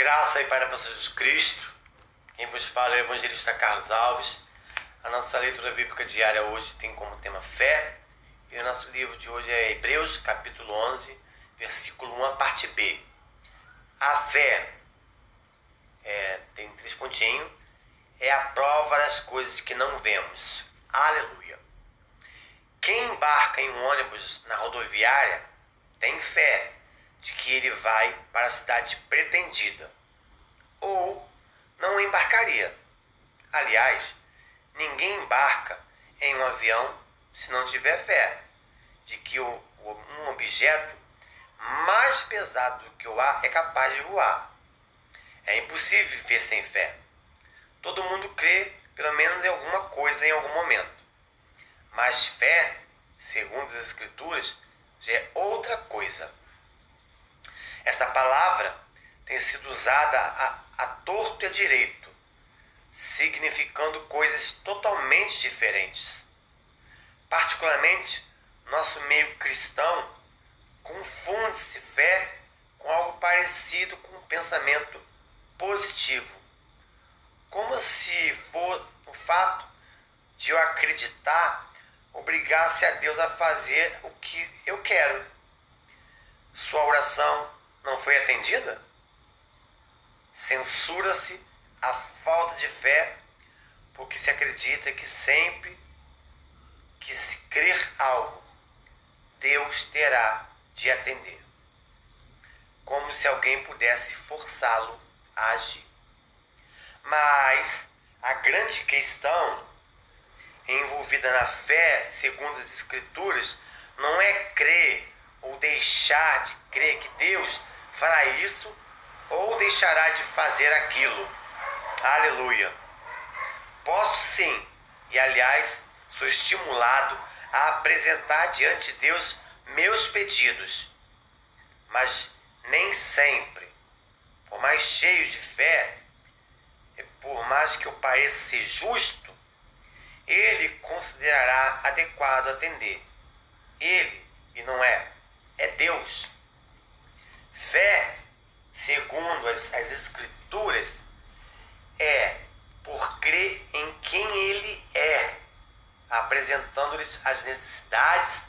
Graça e para a pessoa de Cristo. Quem vos fala é o evangelista Carlos Alves. A nossa leitura bíblica diária hoje tem como tema fé. E o nosso livro de hoje é Hebreus, capítulo 11, versículo 1, a parte B. A fé é, tem três pontinhos. É a prova das coisas que não vemos. Aleluia. Quem embarca em um ônibus na rodoviária tem fé de que ele vai para a cidade pretendida, ou não embarcaria. Aliás, ninguém embarca em um avião se não tiver fé de que o, um objeto mais pesado do que o ar é capaz de voar. É impossível viver sem fé. Todo mundo crê, pelo menos em alguma coisa em algum momento. Mas fé, segundo as Escrituras, já é outra coisa. Essa palavra tem sido usada a, a torto e a direito, significando coisas totalmente diferentes. Particularmente, nosso meio cristão confunde-se fé com algo parecido com um pensamento positivo. Como se for o fato de eu acreditar obrigasse a Deus a fazer o que eu quero. Sua oração não foi atendida? Censura-se a falta de fé, porque se acredita que sempre que se crer algo, Deus terá de atender. Como se alguém pudesse forçá-lo a agir. Mas a grande questão envolvida na fé, segundo as Escrituras, não é crer ou deixar de crer que Deus fará isso ou deixará de fazer aquilo. Aleluia. Posso sim, e aliás, sou estimulado a apresentar diante de Deus meus pedidos, mas nem sempre, por mais cheio de fé, por mais que eu pareça ser justo, ele considerará adequado atender. Ele, e não é, é Deus. Fé, segundo as, as Escrituras, é por crer em quem Ele é, apresentando-lhes as necessidades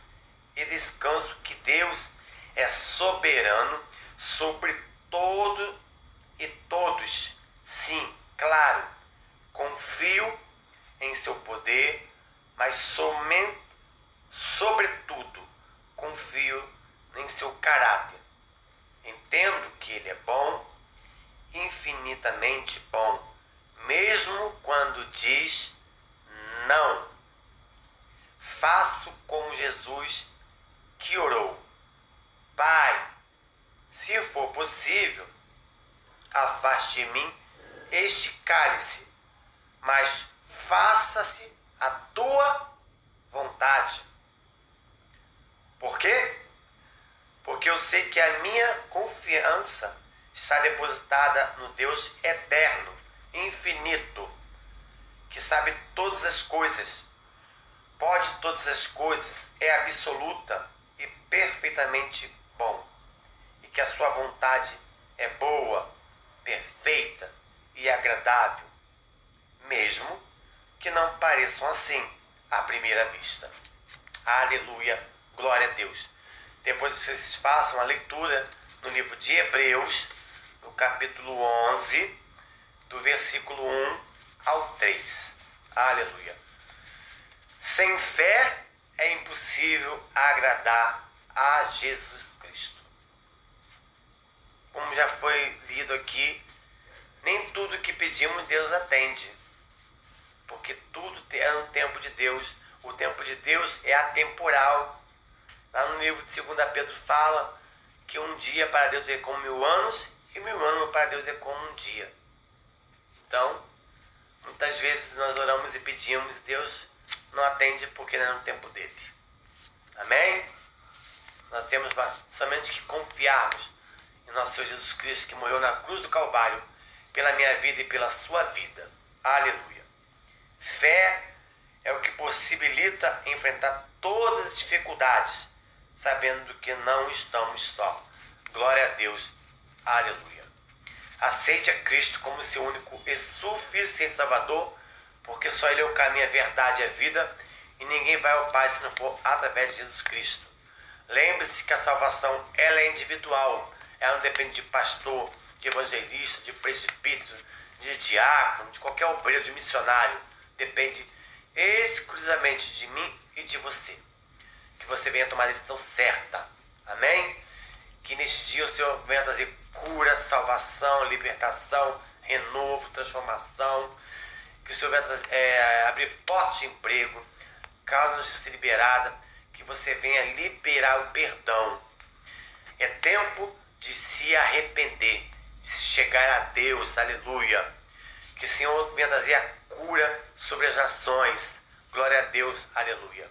e descanso que Deus é soberano sobre todo e todos. Sim, claro, confio em seu poder, mas somente, sobretudo, confio em seu caráter. Entendo que ele é bom, infinitamente bom, mesmo quando diz não. Faço como Jesus que orou. Pai, se for possível, afaste de mim este cálice, mas faça-se a tua vontade. Por quê? Porque eu sei que a minha confiança está depositada no Deus eterno, infinito, que sabe todas as coisas, pode todas as coisas, é absoluta e perfeitamente bom, e que a sua vontade é boa, perfeita e agradável, mesmo que não pareçam assim à primeira vista. Aleluia, glória a Deus. Depois vocês façam a leitura no livro de Hebreus, no capítulo 11, do versículo 1 ao 3. Aleluia. Sem fé é impossível agradar a Jesus Cristo. Como já foi lido aqui, nem tudo que pedimos Deus atende porque tudo é no tempo de Deus. O tempo de Deus é atemporal. Lá no livro de 2 Pedro fala que um dia para Deus é como mil anos e mil anos para Deus é como um dia. Então, muitas vezes nós oramos e pedimos, Deus não atende porque não é no tempo dele. Amém? Nós temos somente que confiarmos em nosso Senhor Jesus Cristo que morreu na cruz do Calvário pela minha vida e pela sua vida. Aleluia. Fé é o que possibilita enfrentar todas as dificuldades, sabendo que não estamos só. Glória a Deus. Aleluia. Aceite a Cristo como seu único e suficiente Salvador, porque só Ele é o caminho, a verdade e a vida, e ninguém vai ao Pai se não for através de Jesus Cristo. Lembre-se que a salvação ela é individual, ela não depende de pastor, de evangelista, de presbítero, de diácono, de qualquer obreiro, de missionário. Depende exclusivamente de mim e de você. Que você venha tomar a decisão certa. Amém? Que neste dia o Senhor venha trazer cura, salvação, libertação, renovo, transformação. Que o Senhor venha trazer, é, abrir portas de emprego, causa de ser liberada. Que você venha liberar o perdão. É tempo de se arrepender, de chegar a Deus, aleluia. Que o Senhor venha trazer a cura sobre as nações. Glória a Deus, aleluia.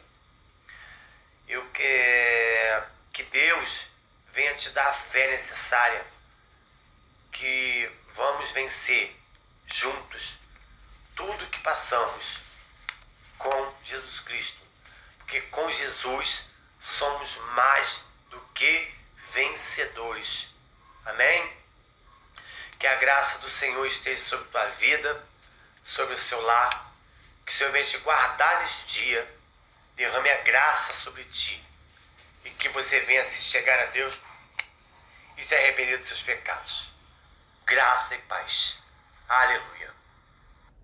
Eu que, que Deus venha te dar a fé necessária, que vamos vencer juntos tudo que passamos com Jesus Cristo, porque com Jesus somos mais do que vencedores. Amém? Que a graça do Senhor esteja sobre tua vida, sobre o seu lar, que o Senhor venha te guardar neste dia, derrame a graça sobre ti e que você venha se chegar a Deus e se arrepender dos seus pecados. Graça e paz. Aleluia.